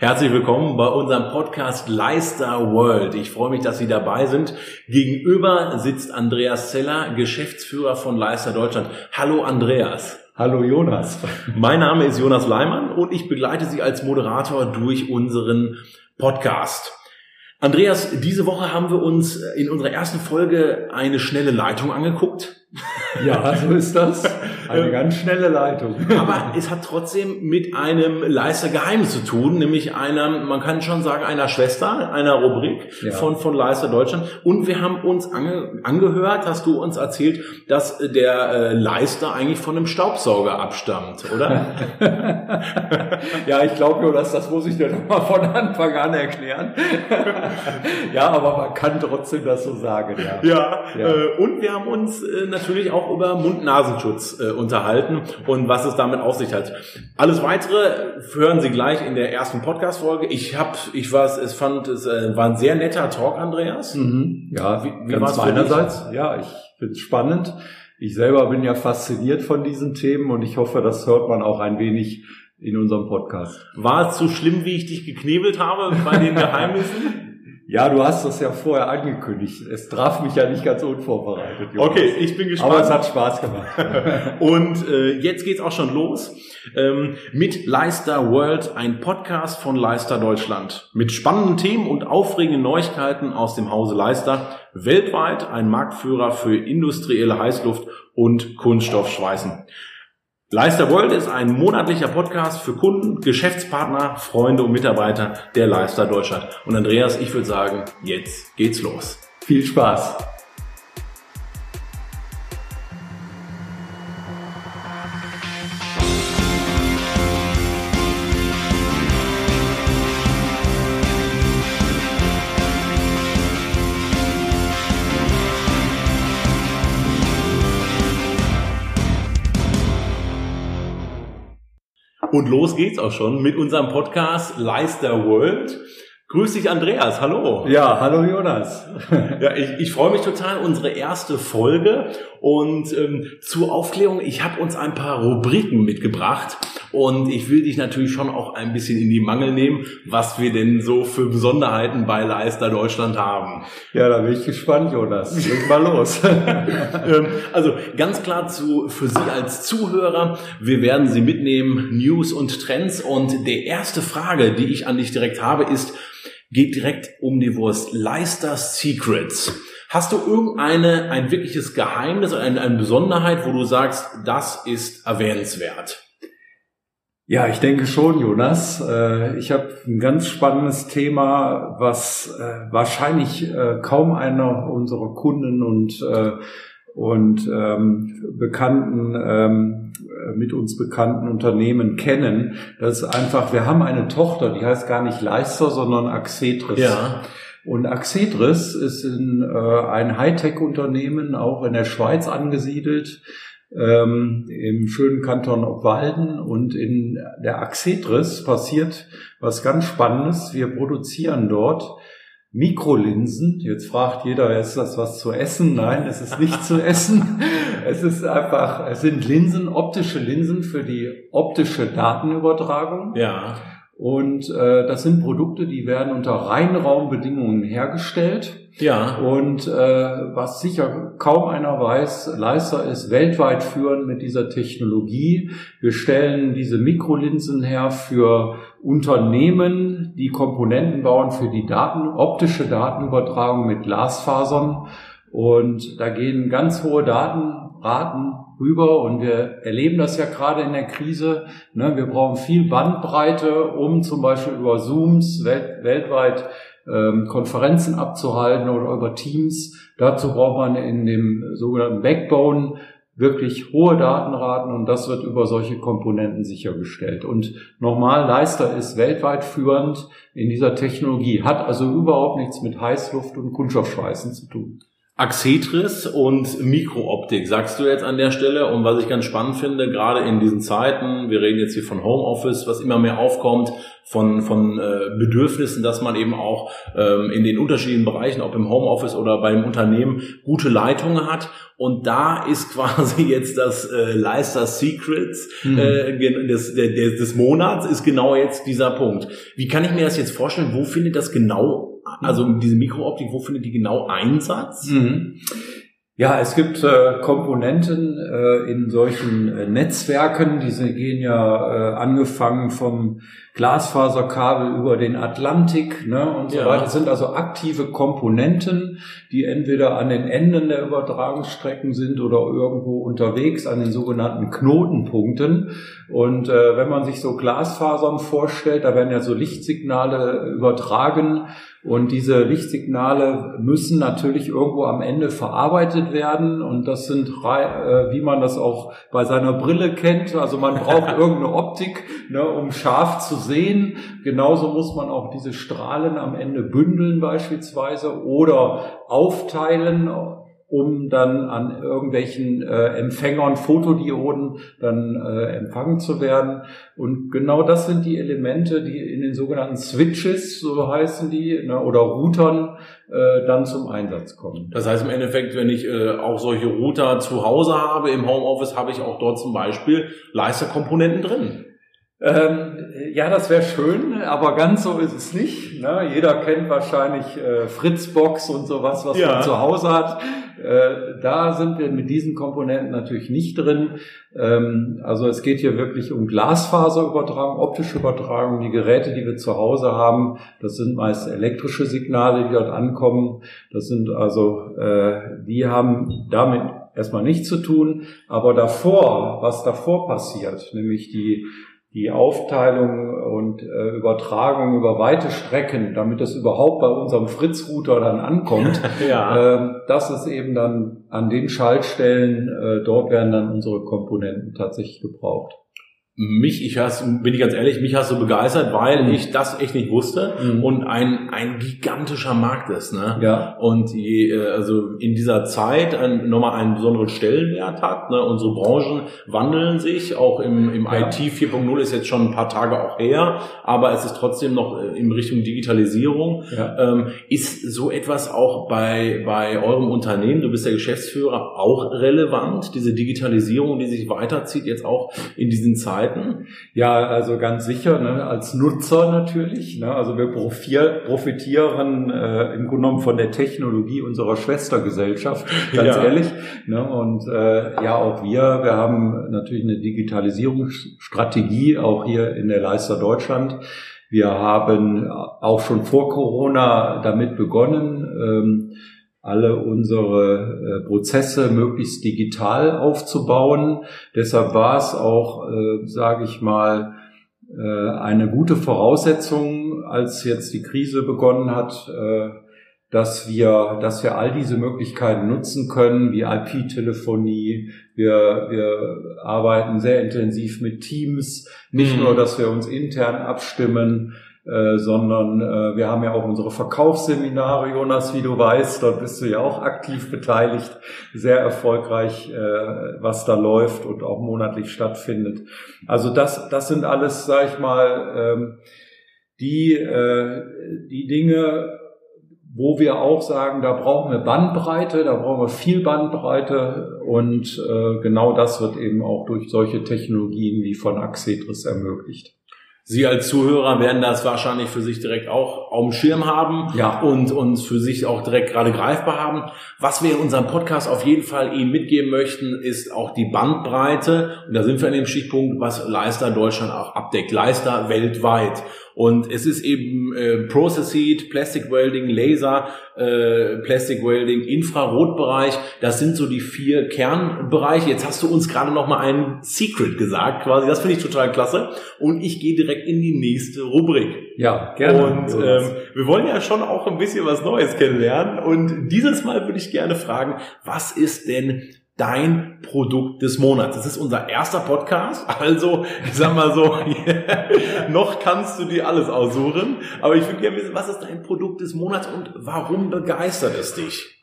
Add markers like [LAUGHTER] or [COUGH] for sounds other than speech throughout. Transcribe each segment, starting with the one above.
Herzlich willkommen bei unserem Podcast Leister World. Ich freue mich, dass Sie dabei sind. Gegenüber sitzt Andreas Zeller, Geschäftsführer von Leister Deutschland. Hallo Andreas. Hallo Jonas. Mein Name ist Jonas Leimann und ich begleite Sie als Moderator durch unseren Podcast. Andreas, diese Woche haben wir uns in unserer ersten Folge eine schnelle Leitung angeguckt. [LAUGHS] Ja, so ist das. Eine ganz schnelle Leitung. Aber es hat trotzdem mit einem Leister-Geheimnis zu tun, nämlich einer, man kann schon sagen, einer Schwester, einer Rubrik ja. von, von Leister Deutschland. Und wir haben uns ange, angehört, hast du uns erzählt, dass der äh, Leister eigentlich von einem Staubsauger abstammt, oder? [LAUGHS] ja, ich glaube nur, dass das muss ich dir nochmal von Anfang an erklären. ja, aber man kann trotzdem das so sagen, ja. Ja, ja. Äh, und wir haben uns äh, natürlich auch über Mund-Nasenschutz äh, unterhalten und was es damit auf sich hat. Alles weitere hören Sie gleich in der ersten Podcast-Folge. Ich habe, ich war, es fand, es äh, war ein sehr netter Talk, Andreas. Mhm. Ja, wie, wie war es einerseits? Ja, ich finde es spannend. Ich selber bin ja fasziniert von diesen Themen und ich hoffe, das hört man auch ein wenig in unserem Podcast. War es so schlimm, wie ich dich geknebelt habe bei den [LAUGHS] Geheimnissen? Ja, du hast das ja vorher angekündigt. Es traf mich ja nicht ganz unvorbereitet. Jonas. Okay, ich bin gespannt. Aber es hat Spaß gemacht. [LAUGHS] Und äh, jetzt geht's auch schon los ähm, mit Leister World, ein Podcast von Leister Deutschland. Mit spannenden Themen und aufregenden Neuigkeiten aus dem Hause Leister. Weltweit ein Marktführer für industrielle Heißluft und Kunststoffschweißen. Leister World ist ein monatlicher Podcast für Kunden, Geschäftspartner, Freunde und Mitarbeiter der Leister Deutschland. Und Andreas, ich würde sagen, jetzt geht's los. Viel Spaß! Und los geht's auch schon mit unserem Podcast Leister World. Grüß dich, Andreas. Hallo. Ja, hallo Jonas. ja, ich, ich freue mich total. Unsere erste Folge. Und ähm, zur Aufklärung, ich habe uns ein paar Rubriken mitgebracht. Und ich will dich natürlich schon auch ein bisschen in die Mangel nehmen, was wir denn so für Besonderheiten bei Leister Deutschland haben. Ja, da bin ich gespannt, Jonas. Leg mal los. [LAUGHS] Ähm, also ganz klar zu, für Sie als Zuhörer, wir werden Sie mitnehmen, News und Trends. Und die erste Frage, die ich an dich direkt habe, ist, geht direkt um die Wurst. Leister Secrets. Hast du irgendeine, ein wirkliches Geheimnis, eine, eine Besonderheit, wo du sagst, das ist erwähnenswert? Ja, ich denke schon, Jonas. Äh, ich habe ein ganz spannendes Thema, was äh, wahrscheinlich äh, kaum einer unserer Kunden und und ähm, bekannten ähm, mit uns bekannten Unternehmen kennen. Das ist einfach, wir haben eine Tochter, die heißt gar nicht Leister, sondern Axetris. Ja. Und Axetris ist in, ein Hightech-Unternehmen, auch in der Schweiz angesiedelt, ähm, im schönen Kanton Obwalden. Und in der Axetris passiert was ganz Spannendes. Wir produzieren dort Mikrolinsen. Jetzt fragt jeder, ist das was zu essen? Nein, es ist nicht zu essen. [LAUGHS] Es ist einfach, es sind Linsen, optische Linsen für die optische Datenübertragung. Ja. Und äh, das sind Produkte, die werden unter Reinraumbedingungen hergestellt. Ja. Und äh, was sicher kaum einer weiß, Leister ist weltweit führend mit dieser Technologie. Wir stellen diese Mikrolinsen her für Unternehmen, die Komponenten bauen für die Daten, optische Datenübertragung mit Glasfasern. Und da gehen ganz hohe Datenraten rüber und wir erleben das ja gerade in der Krise. Ne? Wir brauchen viel Bandbreite, um zum Beispiel über Zooms welt weltweit ähm, Konferenzen abzuhalten oder über Teams. Dazu braucht man in dem sogenannten Backbone wirklich hohe Datenraten und das wird über solche Komponenten sichergestellt. Und nochmal, Leister ist weltweit führend in dieser Technologie, hat also überhaupt nichts mit Heißluft und Kunststoffschweißen zu tun. Axetris und Mikrooptik, sagst du jetzt an der Stelle. Und was ich ganz spannend finde, gerade in diesen Zeiten, wir reden jetzt hier von Homeoffice, was immer mehr aufkommt, von, von äh, Bedürfnissen, dass man eben auch ähm, in den unterschiedlichen Bereichen, ob im Homeoffice oder beim Unternehmen, gute Leitungen hat. Und da ist [LAUGHS] quasi jetzt das äh, Leister Secrets mhm. äh, des, des, des Monats, ist genau jetzt dieser Punkt. Wie kann ich mir das jetzt vorstellen? Wo findet das genau also diese Mikrooptik, wo findet die genau Einsatz? Mhm. Ja, es gibt äh, Komponenten äh, in solchen äh, Netzwerken, diese gehen ja äh, angefangen vom Glasfaserkabel über den Atlantik ne, und so ja. weiter. Das sind also aktive Komponenten, die entweder an den Enden der Übertragungsstrecken sind oder irgendwo unterwegs an den sogenannten Knotenpunkten. Und äh, wenn man sich so Glasfasern vorstellt, da werden ja so Lichtsignale übertragen und diese Lichtsignale müssen natürlich irgendwo am Ende verarbeitet werden. Und das sind, äh, wie man das auch bei seiner Brille kennt. Also man braucht [LAUGHS] irgendeine Optik, ne, um scharf zu sehen. Genauso muss man auch diese Strahlen am Ende bündeln beispielsweise oder aufteilen um dann an irgendwelchen äh, Empfängern, Fotodioden dann äh, empfangen zu werden. Und genau das sind die Elemente, die in den sogenannten Switches, so heißen die, ne, oder Routern äh, dann zum Einsatz kommen. Das heißt im Endeffekt, wenn ich äh, auch solche Router zu Hause habe, im Homeoffice habe ich auch dort zum Beispiel Leisterkomponenten drin. Ähm, ja, das wäre schön, aber ganz so ist es nicht. Ne? Jeder kennt wahrscheinlich äh, Fritzbox und sowas, was ja. man zu Hause hat. Äh, da sind wir mit diesen Komponenten natürlich nicht drin. Ähm, also es geht hier wirklich um Glasfaserübertragung, optische Übertragung. Die Geräte, die wir zu Hause haben, das sind meist elektrische Signale, die dort ankommen. Das sind also, äh, die haben damit erstmal nichts zu tun. Aber davor, was davor passiert, nämlich die die Aufteilung und äh, Übertragung über weite Strecken, damit das überhaupt bei unserem Fritz-Router dann ankommt, [LAUGHS] ja. äh, das ist eben dann an den Schaltstellen, äh, dort werden dann unsere Komponenten tatsächlich gebraucht mich, ich hast, bin ich ganz ehrlich, mich hast du begeistert, weil mhm. ich das echt nicht wusste mhm. und ein, ein gigantischer Markt ist, ne? Ja. Und je, äh, also in dieser Zeit ein, nochmal einen besonderen Stellenwert hat, ne? Unsere Branchen wandeln sich, auch im, im ja. IT 4.0 ist jetzt schon ein paar Tage auch her, aber es ist trotzdem noch äh, in Richtung Digitalisierung. Ja. Ähm, ist so etwas auch bei, bei eurem Unternehmen, du bist der Geschäftsführer, auch relevant, diese Digitalisierung, die sich weiterzieht, jetzt auch in diesen Zeiten? Seiten? Ja, also ganz sicher, ne, als Nutzer natürlich. Ne, also wir profitieren äh, im Grunde genommen von der Technologie unserer Schwestergesellschaft, [LAUGHS] ganz ja. ehrlich. Ne, und äh, ja, auch wir, wir haben natürlich eine Digitalisierungsstrategie, auch hier in der Leister Deutschland. Wir haben auch schon vor Corona damit begonnen. Ähm, alle unsere äh, Prozesse möglichst digital aufzubauen. Deshalb war es auch, äh, sage ich mal, äh, eine gute Voraussetzung, als jetzt die Krise begonnen hat, äh, dass wir, dass wir all diese Möglichkeiten nutzen können, wie IP-Telefonie. Wir, wir arbeiten sehr intensiv mit Teams, nicht mhm. nur, dass wir uns intern abstimmen, äh, sondern äh, wir haben ja auch unsere Verkaufsseminare, Jonas, wie du weißt, dort bist du ja auch aktiv beteiligt, sehr erfolgreich, äh, was da läuft und auch monatlich stattfindet. Also das, das sind alles, sag ich mal, ähm, die, äh, die Dinge, wo wir auch sagen, da brauchen wir Bandbreite, da brauchen wir viel Bandbreite und äh, genau das wird eben auch durch solche Technologien wie von Axetris ermöglicht. Sie als Zuhörer werden das wahrscheinlich für sich direkt auch auf dem Schirm haben ja. und uns für sich auch direkt gerade greifbar haben. Was wir in unserem Podcast auf jeden Fall Ihnen mitgeben möchten, ist auch die Bandbreite. Und da sind wir in dem Stichpunkt, was Leister Deutschland auch abdeckt. Leister weltweit. Und es ist eben äh, Process Heat, Plastic Welding, Laser, äh, Plastic Welding, Infrarotbereich. Das sind so die vier Kernbereiche. Jetzt hast du uns gerade noch mal ein Secret gesagt, quasi. Das finde ich total klasse. Und ich gehe direkt in die nächste Rubrik. Ja, gerne. Und ähm, wir wollen ja schon auch ein bisschen was Neues kennenlernen. Und dieses Mal würde ich gerne fragen, was ist denn dein Produkt des Monats. Das ist unser erster Podcast, also ich sag mal so, [LAUGHS] noch kannst du dir alles aussuchen, aber ich würde gerne wissen, was ist dein Produkt des Monats und warum begeistert es dich?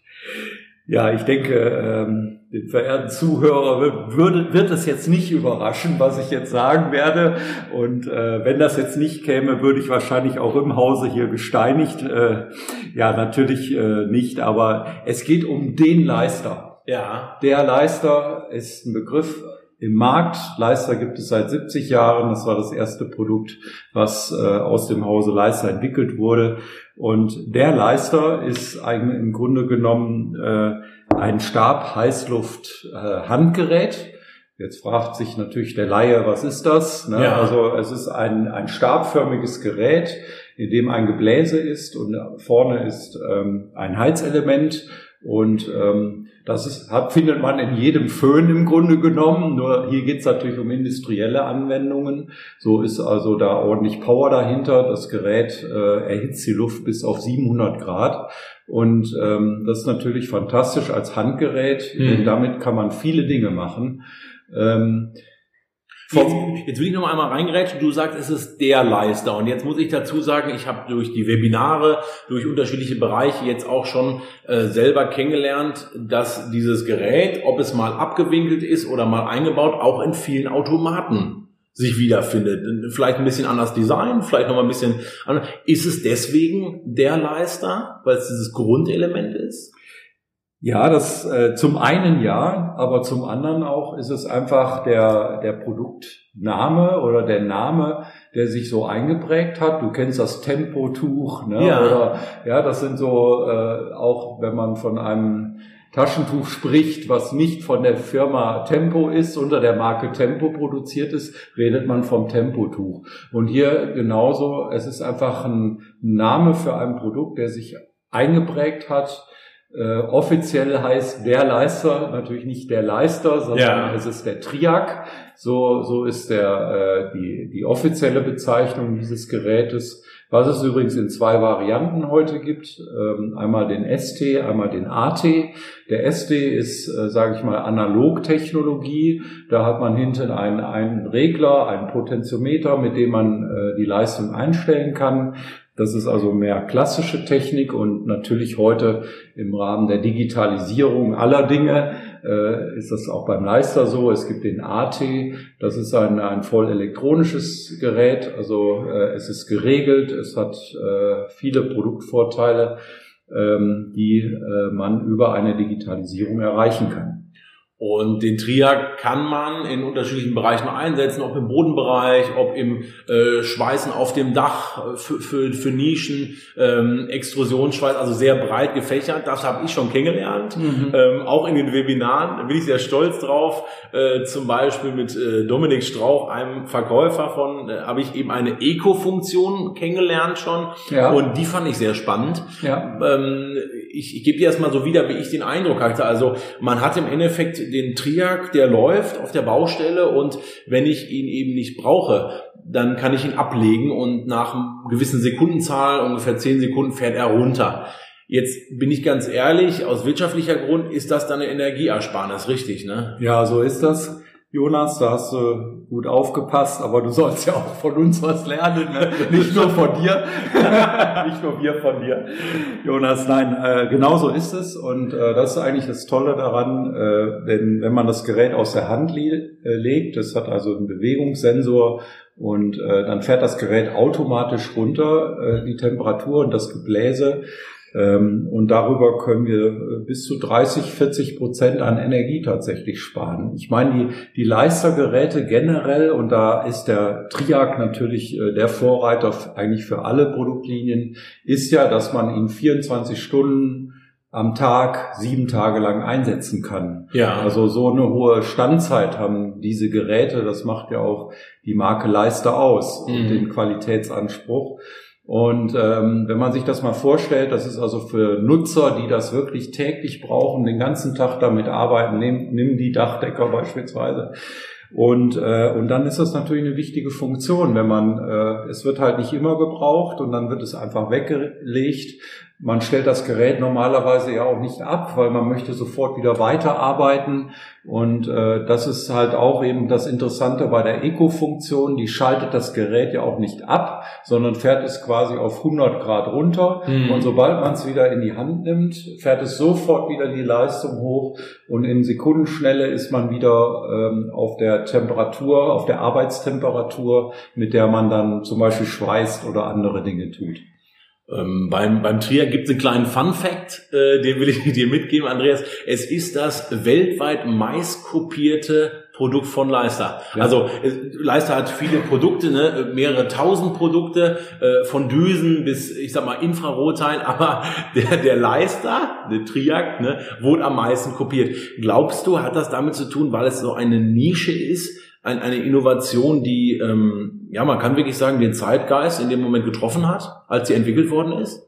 Ja, ich denke, ähm, den verehrten Zuhörer wird, würde, wird es jetzt nicht überraschen, was ich jetzt sagen werde. Und äh, wenn das jetzt nicht käme, würde ich wahrscheinlich auch im Hause hier gesteinigt. Äh, ja, natürlich äh, nicht, aber es geht um den Leister. Ja. Der Leister ist ein Begriff im Markt. Leister gibt es seit 70 Jahren. Das war das erste Produkt, was äh, aus dem Hause Leister entwickelt wurde. Und der Leister ist eigentlich im Grunde genommen äh, ein Stab-Heißluft-Handgerät. Äh, Jetzt fragt sich natürlich der Laie, was ist das? Ne? Ja. Also es ist ein, ein stabförmiges Gerät, in dem ein Gebläse ist und vorne ist ähm, ein Heizelement und ähm, das ist, hat, findet man in jedem Föhn im Grunde genommen. Nur hier geht es natürlich um industrielle Anwendungen. So ist also da ordentlich Power dahinter. Das Gerät äh, erhitzt die Luft bis auf 700 Grad. Und ähm, das ist natürlich fantastisch als Handgerät, mhm. denn damit kann man viele Dinge machen. Ähm, Jetzt, jetzt will ich noch mal einmal reingerätschen. Du sagst, es ist der Leister. Und jetzt muss ich dazu sagen, ich habe durch die Webinare, durch unterschiedliche Bereiche jetzt auch schon äh, selber kennengelernt, dass dieses Gerät, ob es mal abgewinkelt ist oder mal eingebaut, auch in vielen Automaten sich wiederfindet. Vielleicht ein bisschen anders Design, vielleicht noch mal ein bisschen anders. Ist es deswegen der Leister, weil es dieses Grundelement ist? Ja, das äh, zum einen ja, aber zum anderen auch ist es einfach der, der Produktname oder der Name, der sich so eingeprägt hat. Du kennst das Tempotuch, ne? Ja. Oder ja, das sind so äh, auch, wenn man von einem Taschentuch spricht, was nicht von der Firma Tempo ist, unter der Marke Tempo produziert ist, redet man vom Tempotuch. Und hier genauso, es ist einfach ein Name für ein Produkt, der sich eingeprägt hat äh, offiziell heißt der Leister natürlich nicht der Leister, sondern ja. es ist der Triac. So, so ist der, äh, die, die offizielle Bezeichnung dieses Gerätes, was es übrigens in zwei Varianten heute gibt. Ähm, einmal den ST, einmal den AT. Der ST ist, äh, sage ich mal, Analogtechnologie. Da hat man hinten einen, einen Regler, einen Potentiometer, mit dem man äh, die Leistung einstellen kann. Das ist also mehr klassische Technik und natürlich heute im Rahmen der Digitalisierung aller Dinge äh, ist das auch beim Leister so. Es gibt den AT, das ist ein, ein voll elektronisches Gerät, also äh, es ist geregelt, es hat äh, viele Produktvorteile, ähm, die äh, man über eine Digitalisierung erreichen kann. Und den Triac kann man in unterschiedlichen Bereichen einsetzen, ob im Bodenbereich, ob im äh, Schweißen auf dem Dach äh, für, für, für Nischen, ähm, Extrusionsschweiß, also sehr breit gefächert. Das habe ich schon kennengelernt. Mhm. Ähm, auch in den Webinaren da bin ich sehr stolz drauf. Äh, zum Beispiel mit äh, Dominik Strauch, einem Verkäufer von, äh, habe ich eben eine Eco-Funktion kennengelernt schon. Ja. Und die fand ich sehr spannend. Ja. Ähm, ich, ich gebe dir erstmal so wieder, wie ich den Eindruck hatte. Also man hat im Endeffekt den Triac, der läuft auf der Baustelle und wenn ich ihn eben nicht brauche, dann kann ich ihn ablegen und nach einer gewissen Sekundenzahl, ungefähr zehn Sekunden, fährt er runter. Jetzt bin ich ganz ehrlich, aus wirtschaftlicher Grund ist das dann eine Energieersparnis, richtig, ne? Ja, so ist das. Jonas, da hast du gut aufgepasst, aber du sollst ja auch von uns was lernen, ne? nicht nur von dir, [LAUGHS] nicht nur wir von dir. Jonas, nein, äh, genau so ist es und äh, das ist eigentlich das Tolle daran, äh, denn wenn man das Gerät aus der Hand le äh, legt, das hat also einen Bewegungssensor und äh, dann fährt das Gerät automatisch runter, äh, die Temperatur und das Gebläse und darüber können wir äh, bis zu 30, 40 Prozent an Energie tatsächlich sparen. Ich meine, die, die Leistergeräte generell, und da ist der Triac natürlich äh, der Vorreiter eigentlich für alle Produktlinien, ist ja, dass man in 24 Stunden am Tag sieben Tage lang einsetzen kann. Ja. Also so eine hohe Standzeit haben diese Geräte. Das macht ja auch die Marke Leister aus mhm. und den Qualitätsanspruch. Und ähm, wenn man sich das mal vorstellt, das ist also für Nutzer, die das wirklich täglich brauchen, den ganzen Tag damit arbeiten, nimm, nimm die Dachdecker beispielsweise. Und, äh, und dann ist das natürlich eine wichtige Funktion, wenn man, äh, es wird halt nicht immer gebraucht und dann wird es einfach weggelegt. Man stellt das Gerät normalerweise ja auch nicht ab, weil man möchte sofort wieder weiterarbeiten. Und äh, das ist halt auch eben das Interessante bei der Eco-Funktion. Die schaltet das Gerät ja auch nicht ab, sondern fährt es quasi auf 100 Grad runter. Mhm. Und sobald man es wieder in die Hand nimmt, fährt es sofort wieder die Leistung hoch. Und in Sekundenschnelle ist man wieder ähm, auf der Temperatur, auf der Arbeitstemperatur, mit der man dann zum Beispiel schweißt oder andere Dinge tut. Ähm, beim, beim Trier gibt es einen kleinen Fun Fact, äh, den will ich [LAUGHS] dir mitgeben, Andreas. Es ist das weltweit meistkopierte Produkt von Leister. Ja. Also Leister hat viele Produkte, ne, mehrere tausend Produkte, äh, von Düsen bis, ich sag mal, Infrarotteil, [LAUGHS] aber der, der Leister, der Triac, ne, wurde am meisten kopiert. Glaubst du, hat das damit zu tun, weil es so eine Nische ist, ein, eine Innovation, die, ähm, ja, man kann wirklich sagen, den Zeitgeist in dem Moment getroffen hat, als sie entwickelt worden ist?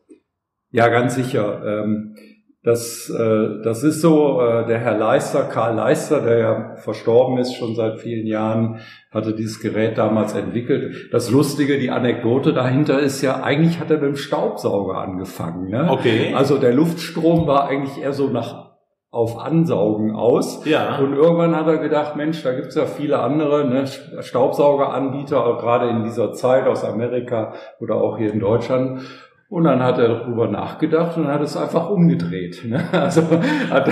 Ja, ganz sicher. Ähm, das, äh, das ist so, äh, der Herr Leister, Karl Leister, der ja verstorben ist schon seit vielen Jahren, hatte dieses Gerät damals entwickelt. Das Lustige, die Anekdote dahinter ist ja, eigentlich hat er mit dem Staubsauger angefangen. Ne? Okay. Also der Luftstrom war eigentlich eher so nach auf Ansaugen aus. Ja. Und irgendwann hat er gedacht, Mensch, da gibt's ja viele andere ne, Staubsaugeranbieter, gerade in dieser Zeit aus Amerika oder auch hier in Deutschland. Und dann hat er darüber nachgedacht und hat es einfach umgedreht. Ne? [LAUGHS] Also hat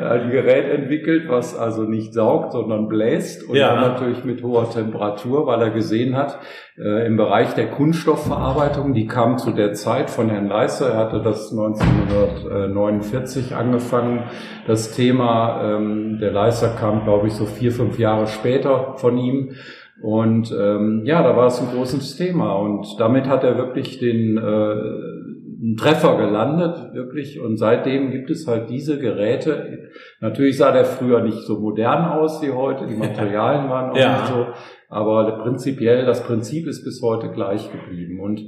ein Gerät entwickelt, was also nicht saugt, sondern bläst und ja. dann natürlich mit hoher Temperatur, weil er gesehen hat, äh, im Bereich der Kunststoffverarbeitung, die kam zu der Zeit von Herrn Leister, er hatte das 1949 angefangen, das Thema, ähm, der Leister kam, glaube ich, so vier, fünf Jahre später von ihm. Und ähm, ja, da war es ein großes Thema und damit hat er wirklich den äh, einen Treffer gelandet, wirklich. Und seitdem gibt es halt diese Geräte. Natürlich sah der früher nicht so modern aus wie heute, die [LAUGHS] Materialien waren auch ja. nicht so, aber prinzipiell, das Prinzip ist bis heute gleich geblieben. Und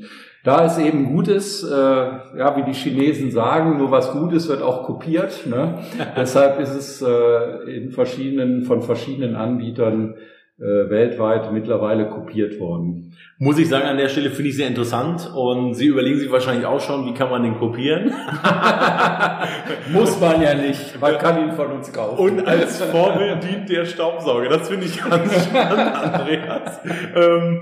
da es eben gut ist, äh, ja, wie die Chinesen sagen, nur was Gutes wird auch kopiert. Ne? [LAUGHS] Deshalb ist es äh, in verschiedenen, von verschiedenen Anbietern weltweit mittlerweile kopiert worden. Muss ich sagen, an der Stelle finde ich sehr interessant und Sie überlegen sich wahrscheinlich auch schon, wie kann man den kopieren? [LAUGHS] Muss man ja nicht, man kann ihn von uns kaufen. Und als Vorbild dient der Staubsauger, das finde ich ganz spannend, Andreas. Ähm,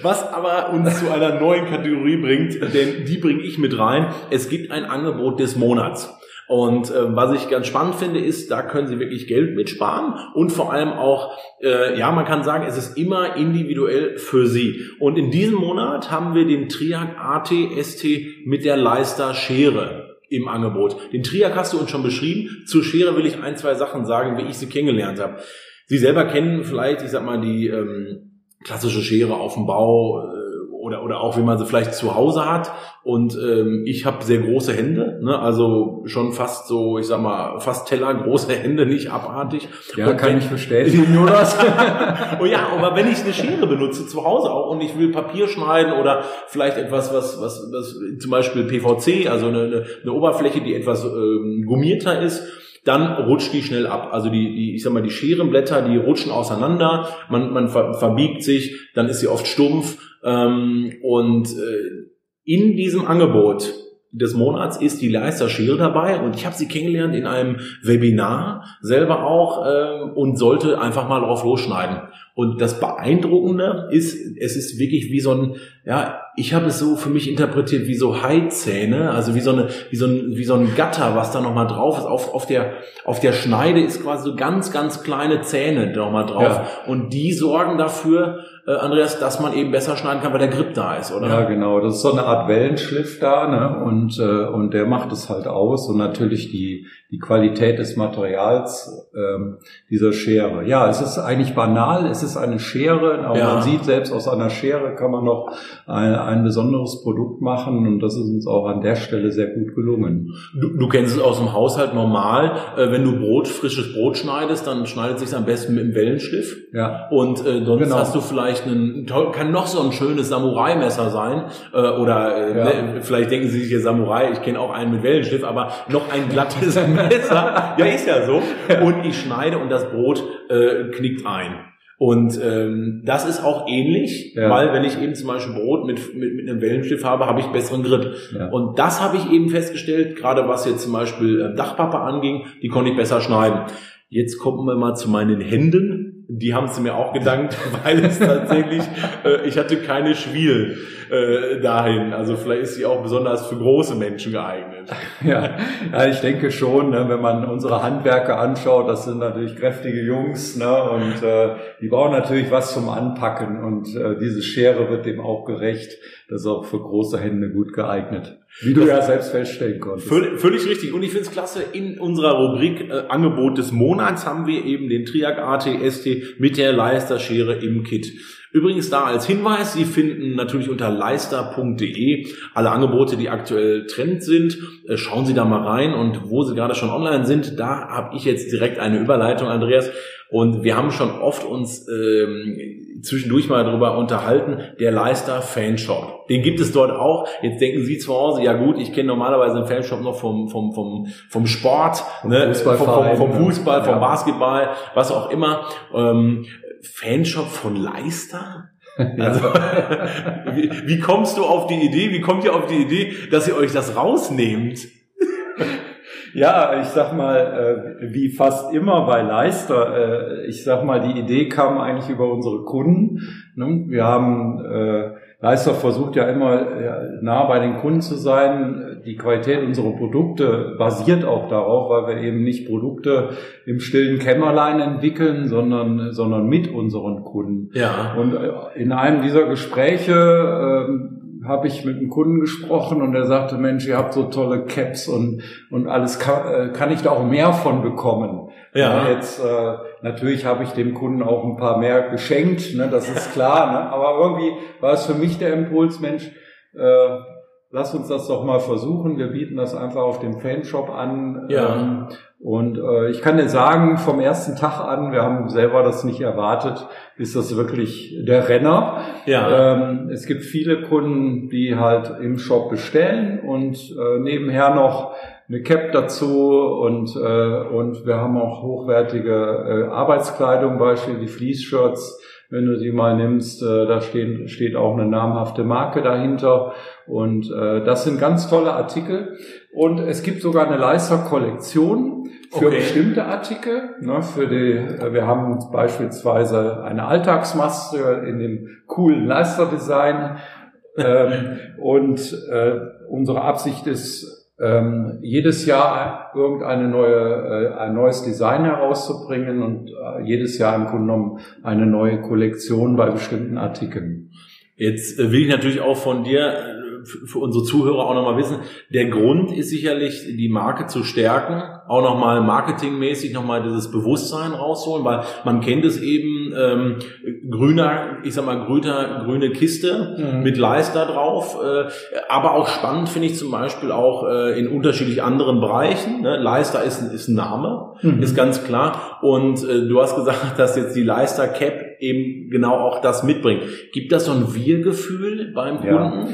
was aber uns zu einer neuen Kategorie bringt, denn die bringe ich mit rein. Es gibt ein Angebot des Monats. Und äh, was ich ganz spannend finde, ist, da können Sie wirklich Geld mitsparen und vor allem auch, äh, ja, man kann sagen, es ist immer individuell für Sie. Und in diesem Monat haben wir den Triac AT ST mit der Leister Schere im Angebot. Den Triac hast du uns schon beschrieben. Zur Schere will ich ein, zwei Sachen sagen, wie ich sie kennengelernt habe. Sie selber kennen vielleicht, ich sag mal, die ähm, klassische Schere auf dem Bau, oder, oder auch wie man sie vielleicht zu Hause hat. Und ähm, ich habe sehr große Hände, ne? also schon fast so, ich sag mal, fast Teller große Hände, nicht abartig. Ja, und kann wenn, ich bestätigen, [LAUGHS] Jonas. [LAUGHS] oh ja, aber wenn ich eine Schere benutze zu Hause auch und ich will Papier schneiden oder vielleicht etwas, was, was, was zum Beispiel PVC, also eine, eine Oberfläche, die etwas ähm, gummierter ist, dann rutscht die schnell ab. Also die, die, ich sag mal, die Scherenblätter, die rutschen auseinander, man, man ver, verbiegt sich, dann ist sie oft stumpf ähm, und äh, in diesem Angebot des Monats ist die Leister Schere dabei und ich habe sie kennengelernt in einem Webinar selber auch äh, und sollte einfach mal drauf losschneiden. Und das Beeindruckende ist, es ist wirklich wie so ein, ja, ich habe es so für mich interpretiert wie so Haizähne, also wie so eine, wie so ein, wie so ein Gatter, was da nochmal drauf ist. Auf, auf der, auf der Schneide ist quasi so ganz, ganz kleine Zähne nochmal drauf. Ja. Und die sorgen dafür, äh, Andreas, dass man eben besser schneiden kann, weil der Grip da ist, oder? Ja, genau. Das ist so eine Art Wellenschliff da, ne? Und, äh, und der macht es halt aus und natürlich die, die Qualität des Materials ähm, dieser Schere. Ja, es ist eigentlich banal, es ist eine Schere, aber ja. man sieht, selbst aus einer Schere kann man noch ein, ein besonderes Produkt machen und das ist uns auch an der Stelle sehr gut gelungen. Du, du kennst es aus dem Haushalt normal, äh, wenn du Brot, frisches Brot schneidest, dann schneidet es sich am besten mit dem Wellenschliff. Ja. Und äh, sonst genau. hast du vielleicht einen, kann noch so ein schönes Samurai-Messer sein äh, oder äh, ja. ne, vielleicht denken sie sich hier Samurai, ich kenne auch einen mit Wellenschliff, aber noch ein glattes [LAUGHS] Messer. ja, ist ja so. Und ich schneide und das Brot äh, knickt ein. Und ähm, das ist auch ähnlich, ja. weil wenn ich eben zum Beispiel Brot mit, mit, mit einem Wellenstift habe, habe ich besseren Grip. Ja. Und das habe ich eben festgestellt, gerade was jetzt zum Beispiel äh, Dachpappe anging, die konnte ich besser schneiden. Jetzt kommen wir mal zu meinen Händen. Die haben sie mir auch gedankt, [LAUGHS] weil es tatsächlich, äh, ich hatte keine Schwiel äh, dahin. Also vielleicht ist sie auch besonders für große Menschen geeignet. [LAUGHS] Ja, ja ich denke schon, ne, wenn man unsere Handwerker anschaut, das sind natürlich kräftige Jungs ne, und äh, die brauchen natürlich was zum Anpacken und äh, diese Schere wird dem auch gerecht. Das ist auch für große Hände gut geeignet. Wie du das ja selbst feststellen konntest. Völlig, völlig richtig. Und ich finde es klasse, in unserer Rubrik äh, Angebot des Monats haben wir eben den Triac AT-ST mit der Leisterschere im Kit. Übrigens da als Hinweis, Sie finden natürlich unter leister.de alle Angebote, die aktuell Trend sind. Äh, schauen Sie da mal rein und wo Sie gerade schon online sind, da habe ich jetzt direkt eine Überleitung, Andreas. Und wir haben schon oft uns ähm, zwischendurch mal darüber unterhalten, der Leister Fanshop. Den gibt es dort auch. Jetzt denken Sie zu Hause, ja gut, ich kenne normalerweise den Fanshop noch vom, vom, vom, vom Sport, ne? vom, vom, vom Fußball, vom Basketball, was auch immer. Ähm, Fanshop von Leister? [LAUGHS] Also, [LAUGHS] wie, wie kommst du auf die Idee, wie kommt ihr auf die Idee, dass ihr euch das rausnehmt? [LAUGHS] Ja, ich sag mal, äh, wie fast immer bei Leister, äh, ich sag mal, die Idee kam eigentlich über unsere Kunden. Ne? Wir haben äh, Leister versucht ja immer nah bei den Kunden zu sein. Die Qualität unserer Produkte basiert auch darauf, weil wir eben nicht Produkte im stillen Kämmerlein entwickeln, sondern, sondern mit unseren Kunden. Ja. Und in einem dieser Gespräche ähm, habe ich mit einem Kunden gesprochen und er sagte, Mensch, ihr habt so tolle Caps und, und alles, kann, äh, kann ich da auch mehr von bekommen? Ja. jetzt, äh, natürlich habe ich dem Kunden auch ein paar mehr geschenkt, ne, das ist klar, ne, aber irgendwie war es für mich der Impuls, Mensch, äh, lass uns das doch mal versuchen. Wir bieten das einfach auf dem Fanshop an. Ja. Ähm, und äh, ich kann dir sagen, vom ersten Tag an, wir haben selber das nicht erwartet, ist das wirklich der Renner. Ja. Ähm, es gibt viele Kunden, die halt im Shop bestellen und äh, nebenher noch eine Cap dazu und, äh, und wir haben auch hochwertige äh, Arbeitskleidung, Beispiel die Fleece-Shirts wenn du sie mal nimmst, äh, da steht, steht auch eine namhafte Marke dahinter. Und äh, das sind ganz tolle Artikel. Und es gibt sogar eine Leister-Kollektion für okay. bestimmte Artikel. Ne, für die, äh, wir haben beispielsweise eine Alltagsmaske in dem coolen Leister-Design. ähm, [LAUGHS] und äh, unsere Absicht ist, ähm, jedes Jahr irgendeine neue, äh, ein neues Design herauszubringen und äh, jedes Jahr im Grunde genommen eine neue Kollektion bei bestimmten Artikeln. Jetzt äh, will ich natürlich auch von dir für unsere Zuhörer auch nochmal wissen, der Grund ist sicherlich, die Marke zu stärken, auch nochmal marketingmäßig nochmal dieses Bewusstsein rausholen, weil man kennt es eben, ähm, grüner, ich sag mal, grüner, grüne Kiste mhm. mit Leister drauf, äh, aber auch spannend finde ich zum Beispiel auch äh, in unterschiedlich anderen Bereichen. Ne? Leister ist, ist ein Name, mhm. ist ganz klar. Und äh, du hast gesagt, [LAUGHS] dass jetzt die Leister Cap eben genau auch das mitbringt. Gibt das so ein Wir-Gefühl beim Kunden? Ja.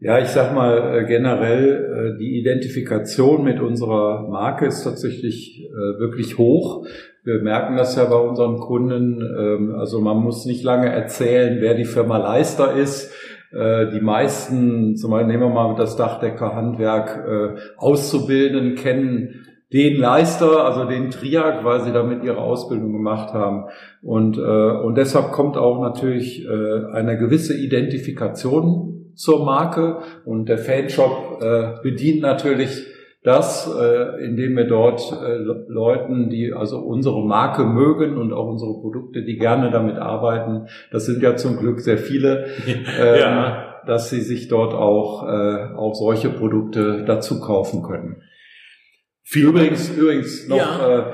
Ja, ich sag mal äh, generell, äh, die Identifikation mit unserer Marke ist tatsächlich äh, wirklich hoch. Wir merken das ja bei unseren Kunden. Ähm, also man muss nicht lange erzählen, wer die Firma Leister ist. Die meisten, zum Beispiel nehmen wir mal das Dachdeckerhandwerk, Auszubildenden kennen den Leister, also den Triag, weil sie damit ihre Ausbildung gemacht haben. Und, und deshalb kommt auch natürlich eine gewisse Identifikation zur Marke und der Fanshop äh, bedient natürlich das, äh, indem wir dort äh, Leuten, die also unsere Marke mögen und auch unsere Produkte, die gerne damit arbeiten, das sind ja zum Glück sehr viele, [LAUGHS] äh, ja. dass sie sich dort auch, äh, auch solche Produkte dazu kaufen können. Viel übrigens, übrigens noch, ja. äh, äh,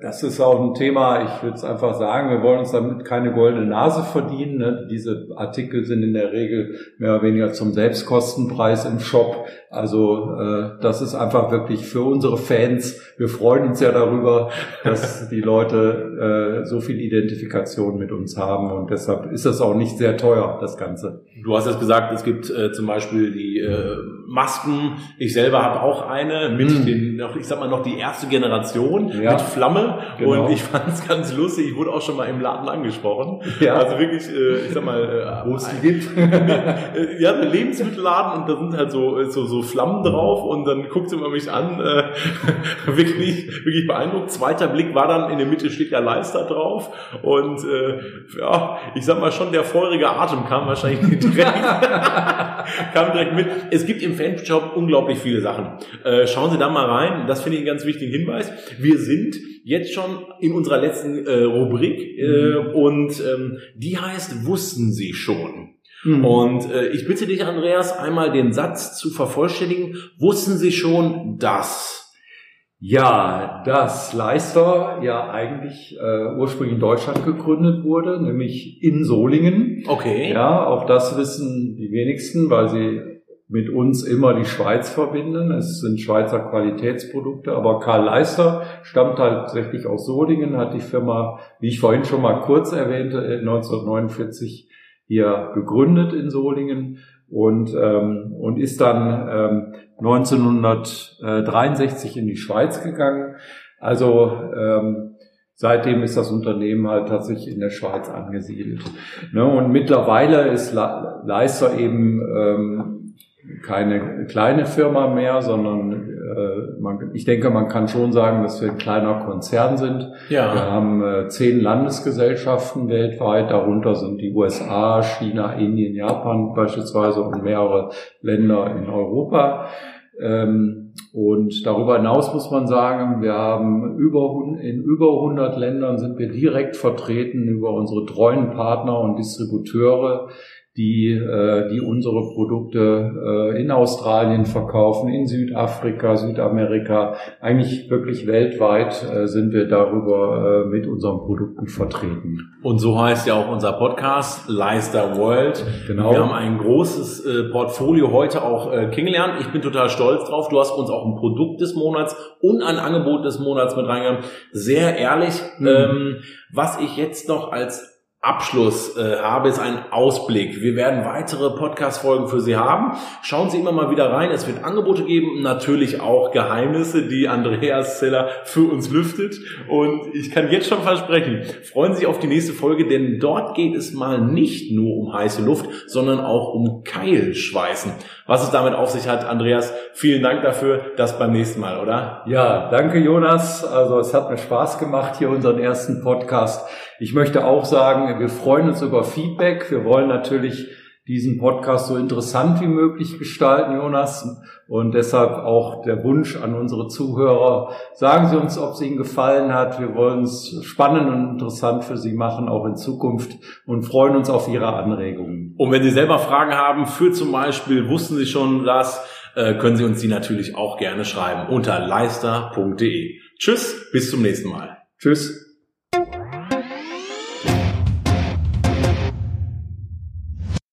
das ist auch ein Thema, ich würde es einfach sagen, wir wollen uns damit keine goldene Nase verdienen. Ne? Diese Artikel sind in der Regel mehr oder weniger zum Selbstkostenpreis im Shop. Also äh, das ist einfach wirklich für unsere Fans. Wir freuen uns ja darüber, dass die Leute äh, so viel Identifikation mit uns haben und deshalb ist das auch nicht sehr teuer, das Ganze. Du hast jetzt gesagt, es gibt äh, zum Beispiel die äh, Masken. Ich selber habe auch eine mit mhm. den, ich sag mal noch die erste Generation. Ja. mit Flamme genau. und ich fand es ganz lustig. Ich wurde auch schon mal im Laden angesprochen. Ja. Also wirklich, äh, ich sag mal, äh, wo es die gibt. [LAUGHS] ja, ein Lebensmittelladen und da sind halt so, so, so Flammen drauf und dann guckt sie mal mich an, äh, [LAUGHS] wirklich, wirklich beeindruckt. Zweiter Blick war dann, in der Mitte steht ja Leister drauf und äh, ja, ich sag mal schon, der feurige Atem kam wahrscheinlich [LAUGHS] direkt, kam direkt mit. Es gibt im Fanshop unglaublich viele Sachen. Äh, schauen Sie da mal rein, das finde ich einen ganz wichtigen Hinweis. Wir sind jetzt schon in unserer letzten äh, Rubrik äh, mhm. und ähm, die heißt Wussten Sie schon? Mhm. Und äh, ich bitte dich, Andreas, einmal den Satz zu vervollständigen. Wussten Sie schon, dass? Ja, dass Leister ja eigentlich äh, ursprünglich in Deutschland gegründet wurde, nämlich in Solingen. Okay. Ja, auch das wissen die wenigsten, weil sie mit uns immer die Schweiz verbinden. Es sind Schweizer Qualitätsprodukte, aber Karl Leister stammt tatsächlich aus Solingen, hat die Firma, wie ich vorhin schon mal kurz erwähnte, 1949 hier gegründet in Solingen und, ähm, und ist dann ähm, 1963 in die Schweiz gegangen. Also ähm, seitdem ist das Unternehmen halt tatsächlich in der Schweiz angesiedelt. Ne, und mittlerweile ist Leister eben ähm, keine kleine Firma mehr, sondern äh, man, ich denke, man kann schon sagen, dass wir ein kleiner Konzern sind. Ja. Wir haben äh, zehn Landesgesellschaften weltweit, darunter sind die USA, China, Indien, Japan beispielsweise und mehrere Länder in Europa. Ähm, und darüber hinaus muss man sagen, wir haben über, in über 100 Ländern sind wir direkt vertreten über unsere treuen Partner und Distributeure die, äh, die unsere Produkte äh, in Australien verkaufen, in Südafrika, Südamerika. Eigentlich wirklich weltweit äh, sind wir darüber äh, mit unseren Produkten vertreten. Und so heißt ja auch unser Podcast, Leister World. Genau. Wir haben ein großes äh, Portfolio heute auch äh, kennengelernt. Ich bin total stolz drauf. Du hast uns auch ein Produkt des Monats und ein Angebot des Monats mit reingegangen. Sehr ehrlich. Mhm. Ähm, was ich jetzt noch als Abschluss äh, habe, ist ein Ausblick. Wir werden weitere Podcast-Folgen für Sie haben. Schauen Sie immer mal wieder rein. Es wird Angebote geben, natürlich auch Geheimnisse, die Andreas Zeller für uns lüftet. Und ich kann jetzt schon versprechen, freuen Sie sich auf die nächste Folge, denn dort geht es mal nicht nur um heiße Luft, sondern auch um Keilschweißen. Was es damit auf sich hat, Andreas, vielen Dank dafür. Das beim nächsten Mal, oder? Ja, danke Jonas. Also es hat mir Spaß gemacht, hier unseren ersten Podcast. Ich möchte auch sagen, wir freuen uns über Feedback. Wir wollen natürlich diesen Podcast so interessant wie möglich gestalten, Jonas. Und deshalb auch der Wunsch an unsere Zuhörer. Sagen Sie uns, ob es Ihnen gefallen hat. Wir wollen es spannend und interessant für Sie machen, auch in Zukunft und freuen uns auf Ihre Anregungen. Und wenn Sie selber Fragen haben für zum Beispiel, wussten Sie schon das, äh, können Sie uns die natürlich auch gerne schreiben unter leister.de. Tschüss, bis zum nächsten Mal. Tschüss.